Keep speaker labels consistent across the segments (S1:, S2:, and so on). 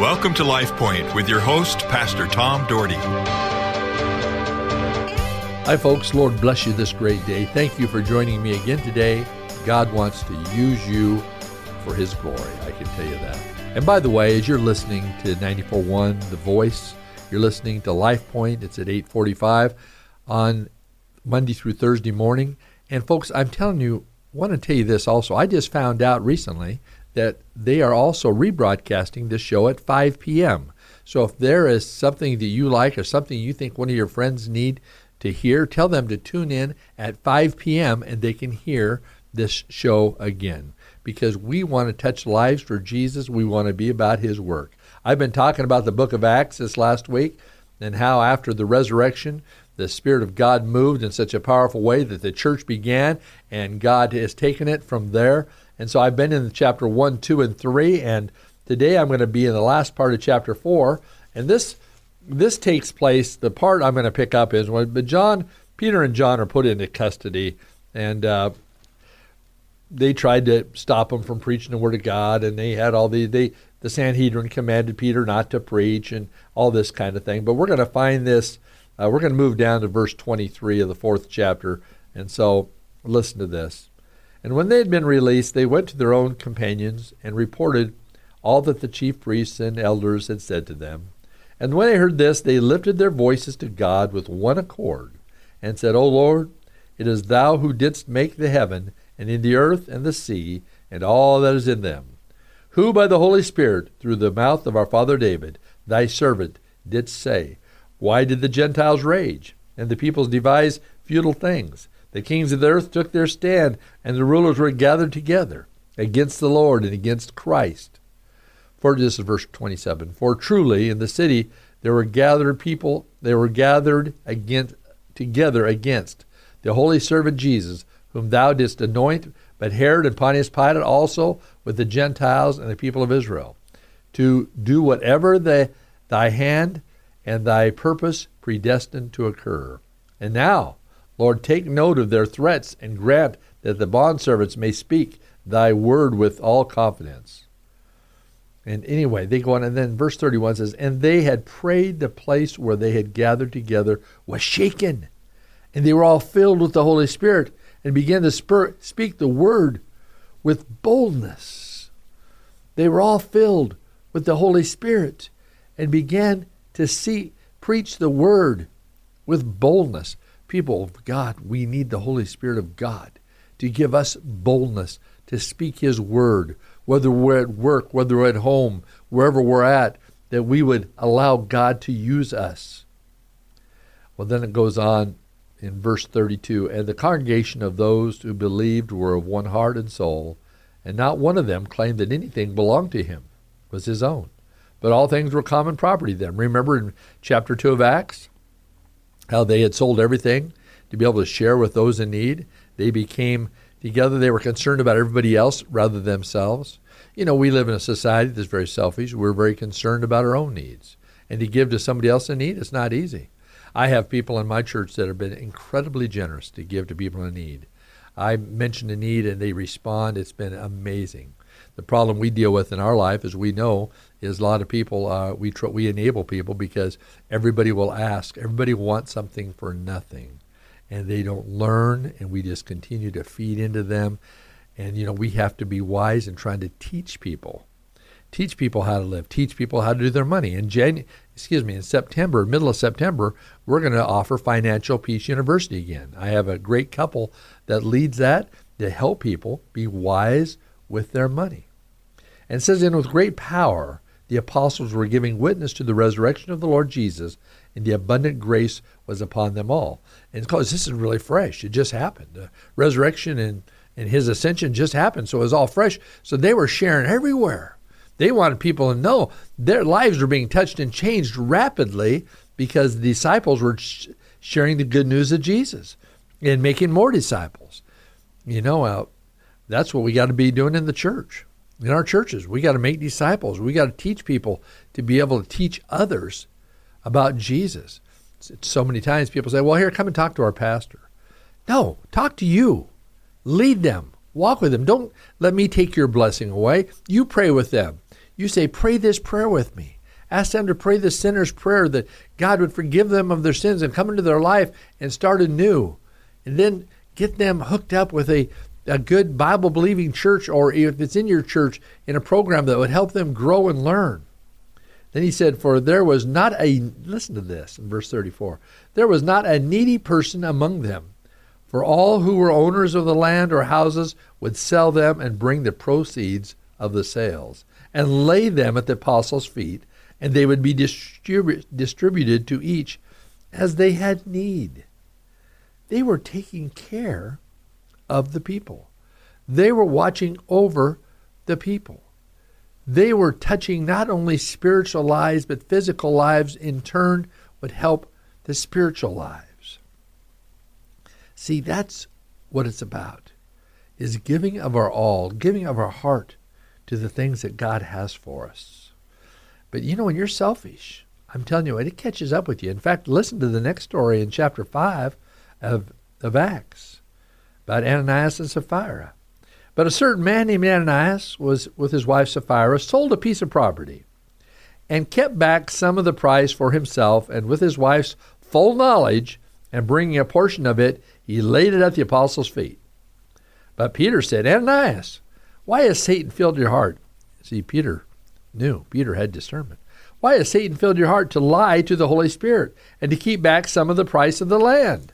S1: Welcome to Life Point with your host, Pastor Tom Dougherty.
S2: Hi, folks. Lord bless you this great day. Thank you for joining me again today. God wants to use you for His glory. I can tell you that. And by the way, as you're listening to 94.1 The Voice, you're listening to Life Point. It's at 8:45 on Monday through Thursday morning. And folks, I'm telling you, want to tell you this also. I just found out recently that they are also rebroadcasting this show at 5 p.m. So if there is something that you like or something you think one of your friends need to hear, tell them to tune in at 5 p.m. and they can hear this show again. Because we want to touch lives for Jesus. We want to be about his work. I've been talking about the book of Acts this last week and how after the resurrection, the Spirit of God moved in such a powerful way that the church began and God has taken it from there and so I've been in chapter 1, 2, and 3, and today I'm going to be in the last part of chapter 4. And this this takes place, the part I'm going to pick up is when John, Peter and John are put into custody, and uh, they tried to stop him from preaching the word of God, and they had all the they the Sanhedrin commanded Peter not to preach and all this kind of thing. But we're going to find this. Uh, we're going to move down to verse 23 of the fourth chapter, and so listen to this. And when they had been released, they went to their own companions and reported all that the chief priests and elders had said to them. And when they heard this, they lifted their voices to God with one accord, and said, O Lord, it is thou who didst make the heaven, and in the earth and the sea, and all that is in them, who by the Holy Spirit, through the mouth of our father David, thy servant, didst say, Why did the Gentiles rage, and the peoples devise futile things? The kings of the earth took their stand, and the rulers were gathered together against the Lord and against Christ. For this is verse 27. For truly in the city there were gathered people, they were gathered against, together against the holy servant Jesus, whom thou didst anoint, but Herod and Pontius Pilate also with the Gentiles and the people of Israel, to do whatever the, thy hand and thy purpose predestined to occur. And now, Lord, take note of their threats and grant that the bondservants may speak thy word with all confidence. And anyway, they go on, and then verse 31 says, And they had prayed the place where they had gathered together was shaken, and they were all filled with the Holy Spirit, and began to spur, speak the word with boldness. They were all filled with the Holy Spirit, and began to see, preach the word with boldness people of God, we need the Holy Spirit of God to give us boldness to speak His word, whether we're at work, whether we're at home, wherever we're at, that we would allow God to use us. Well, then it goes on in verse 32 And the congregation of those who believed were of one heart and soul, and not one of them claimed that anything belonged to him, was his own. But all things were common property to them. Remember in chapter 2 of Acts? How they had sold everything to be able to share with those in need. They became together, they were concerned about everybody else rather than themselves. You know, we live in a society that's very selfish. We're very concerned about our own needs. And to give to somebody else in need, it's not easy. I have people in my church that have been incredibly generous to give to people in need. I mention a need and they respond. It's been amazing. The problem we deal with in our life, as we know, is a lot of people uh, we tr- we enable people because everybody will ask, everybody wants something for nothing, and they don't learn, and we just continue to feed into them, and you know we have to be wise in trying to teach people, teach people how to live, teach people how to do their money. In Jan- excuse me, in September, middle of September, we're going to offer Financial Peace University again. I have a great couple that leads that to help people be wise with their money. And says, and with great power the apostles were giving witness to the resurrection of the Lord Jesus, and the abundant grace was upon them all. And because this is really fresh, it just happened. The resurrection and, and his ascension just happened, so it was all fresh. So they were sharing everywhere. They wanted people to know their lives were being touched and changed rapidly because the disciples were sh- sharing the good news of Jesus and making more disciples. You know, uh, that's what we got to be doing in the church in our churches. We got to make disciples. We got to teach people to be able to teach others about Jesus. So many times people say, well, here, come and talk to our pastor. No, talk to you. Lead them. Walk with them. Don't let me take your blessing away. You pray with them. you say, Pray this prayer with me. Ask them to pray the sinner's prayer that God would forgive them of their sins and come into their life and start anew. And then get them hooked up with a, a good Bible believing church, or if it's in your church, in a program that would help them grow and learn. Then he said, For there was not a, listen to this in verse 34, there was not a needy person among them. For all who were owners of the land or houses would sell them and bring the proceeds of the sales and lay them at the apostles' feet, and they would be distribu- distributed to each as they had need. They were taking care of the people. They were watching over the people. They were touching not only spiritual lives, but physical lives in turn would help the spiritual lives. See, that's what it's about. Is giving of our all, giving of our heart to the things that God has for us. But you know, when you're selfish, I'm telling you, it catches up with you. In fact, listen to the next story in chapter 5 of, of Acts about Ananias and Sapphira. But a certain man named Ananias was with his wife Sapphira, sold a piece of property, and kept back some of the price for himself, and with his wife's full knowledge, and bringing a portion of it, he laid it at the apostles' feet. But Peter said, Ananias, why has Satan filled your heart? See, Peter knew. Peter had discernment. Why has Satan filled your heart to lie to the Holy Spirit and to keep back some of the price of the land?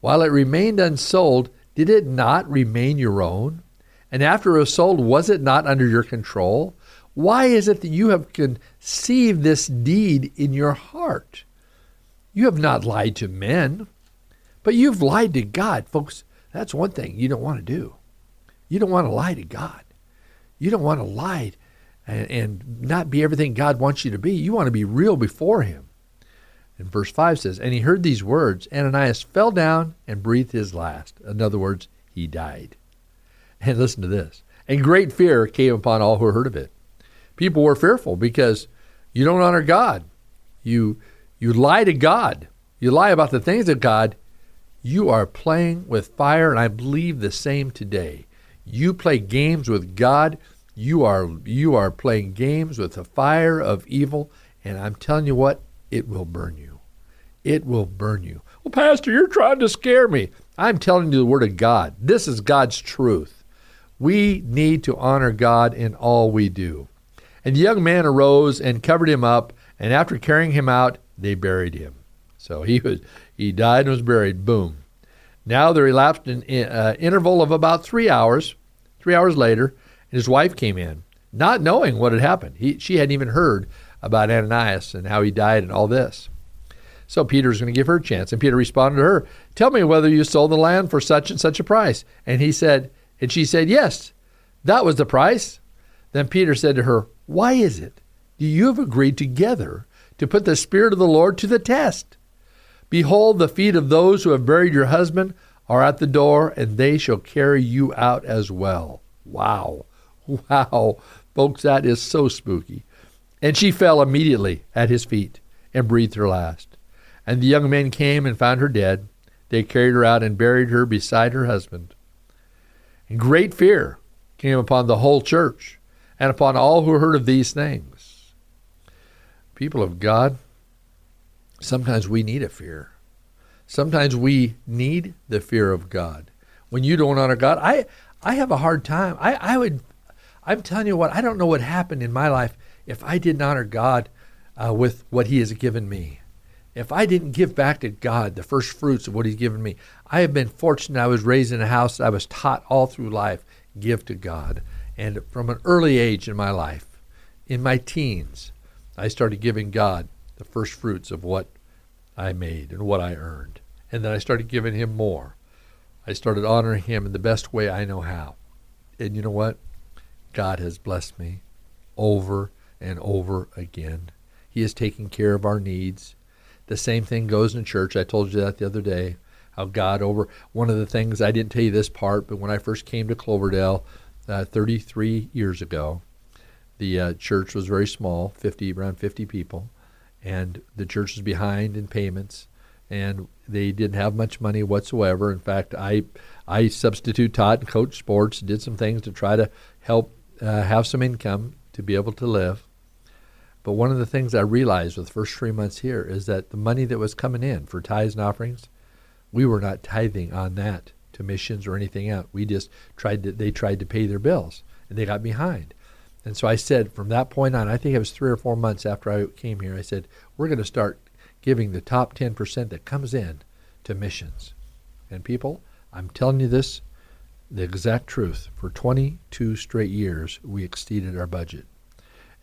S2: While it remained unsold, did it not remain your own? And after it was sold, was it not under your control? Why is it that you have conceived this deed in your heart? You have not lied to men, but you've lied to God. Folks, that's one thing you don't want to do. You don't want to lie to God. You don't want to lie and, and not be everything God wants you to be. You want to be real before Him. And verse 5 says, And he heard these words. Ananias fell down and breathed his last. In other words, he died. And listen to this. And great fear came upon all who heard of it. People were fearful because you don't honor God. You, you lie to God. You lie about the things of God. You are playing with fire, and I believe the same today. You play games with God. You are you are playing games with the fire of evil, and I'm telling you what, it will burn you it will burn you. Well, Pastor, you're trying to scare me. I'm telling you the Word of God. This is God's truth. We need to honor God in all we do. And the young man arose and covered him up, and after carrying him out, they buried him. So he was he died and was buried. Boom. Now there elapsed an uh, interval of about three hours. Three hours later, and his wife came in, not knowing what had happened. He, she hadn't even heard about Ananias and how he died and all this. So Peter's going to give her a chance. And Peter responded to her, Tell me whether you sold the land for such and such a price. And he said, and she said, Yes, that was the price. Then Peter said to her, Why is it? Do you have agreed together to put the Spirit of the Lord to the test? Behold, the feet of those who have buried your husband are at the door, and they shall carry you out as well. Wow. Wow. Folks, that is so spooky. And she fell immediately at his feet and breathed her last. And the young men came and found her dead. They carried her out and buried her beside her husband. And great fear came upon the whole church and upon all who heard of these things. People of God, sometimes we need a fear. Sometimes we need the fear of God. When you don't honor God, I, I have a hard time. I, I would, I'm telling you what, I don't know what happened in my life if I didn't honor God uh, with what He has given me if I didn't give back to God the first fruits of what He's given me, I have been fortunate. I was raised in a house that I was taught all through life give to God. And from an early age in my life, in my teens, I started giving God the first fruits of what I made and what I earned. And then I started giving Him more. I started honoring Him in the best way I know how. And you know what? God has blessed me over and over again. He has taken care of our needs. The same thing goes in church. I told you that the other day. How God over one of the things I didn't tell you this part, but when I first came to Cloverdale uh, 33 years ago, the uh, church was very small, 50 around 50 people, and the church was behind in payments, and they didn't have much money whatsoever. In fact, I I substitute taught and coached sports, did some things to try to help uh, have some income to be able to live. But one of the things I realized with the first three months here is that the money that was coming in for tithes and offerings, we were not tithing on that to missions or anything else. We just tried to, they tried to pay their bills and they got behind. And so I said from that point on, I think it was three or four months after I came here, I said, we're going to start giving the top 10% that comes in to missions. And people, I'm telling you this, the exact truth. For 22 straight years, we exceeded our budget.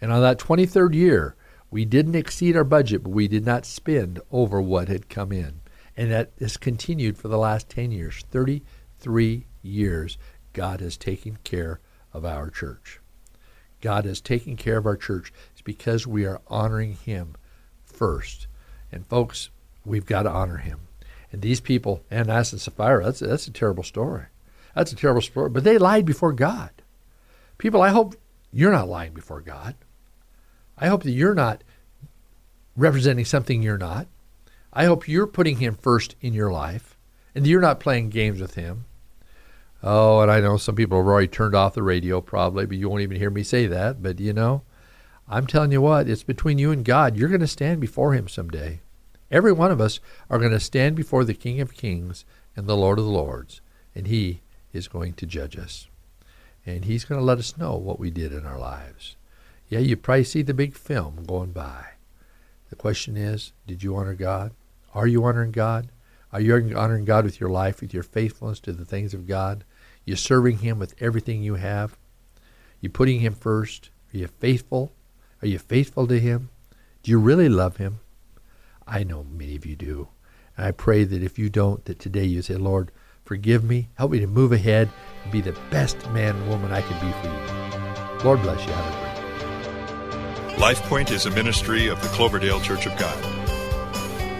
S2: And on that 23rd year, we didn't exceed our budget, but we did not spend over what had come in. And that has continued for the last 10 years. 33 years, God has taken care of our church. God has taken care of our church. It's because we are honoring Him first. And folks, we've got to honor Him. And these people, Ananias and Sapphira, that's, that's a terrible story. That's a terrible story. But they lied before God. People, I hope you're not lying before God. I hope that you're not representing something you're not. I hope you're putting Him first in your life and you're not playing games with Him. Oh, and I know some people have already turned off the radio probably, but you won't even hear me say that. But you know, I'm telling you what, it's between you and God. You're going to stand before Him someday. Every one of us are going to stand before the King of Kings and the Lord of the Lords, and He is going to judge us. And He's going to let us know what we did in our lives. Yeah, you probably see the big film going by. The question is, did you honor God? Are you honoring God? Are you honoring God with your life, with your faithfulness to the things of God? You serving Him with everything you have? You putting Him first? Are you faithful? Are you faithful to Him? Do you really love Him? I know many of you do. And I pray that if you don't, that today you say, Lord, forgive me, help me to move ahead and be the best man and woman I can be for you. Lord bless you. Have a great day.
S1: LifePoint is a ministry of the Cloverdale Church of God.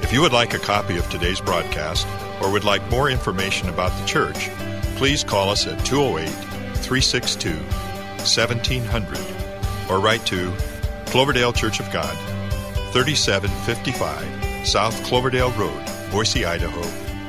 S1: If you would like a copy of today's broadcast or would like more information about the church, please call us at 208 362 1700 or write to Cloverdale Church of God, 3755 South Cloverdale Road, Boise, Idaho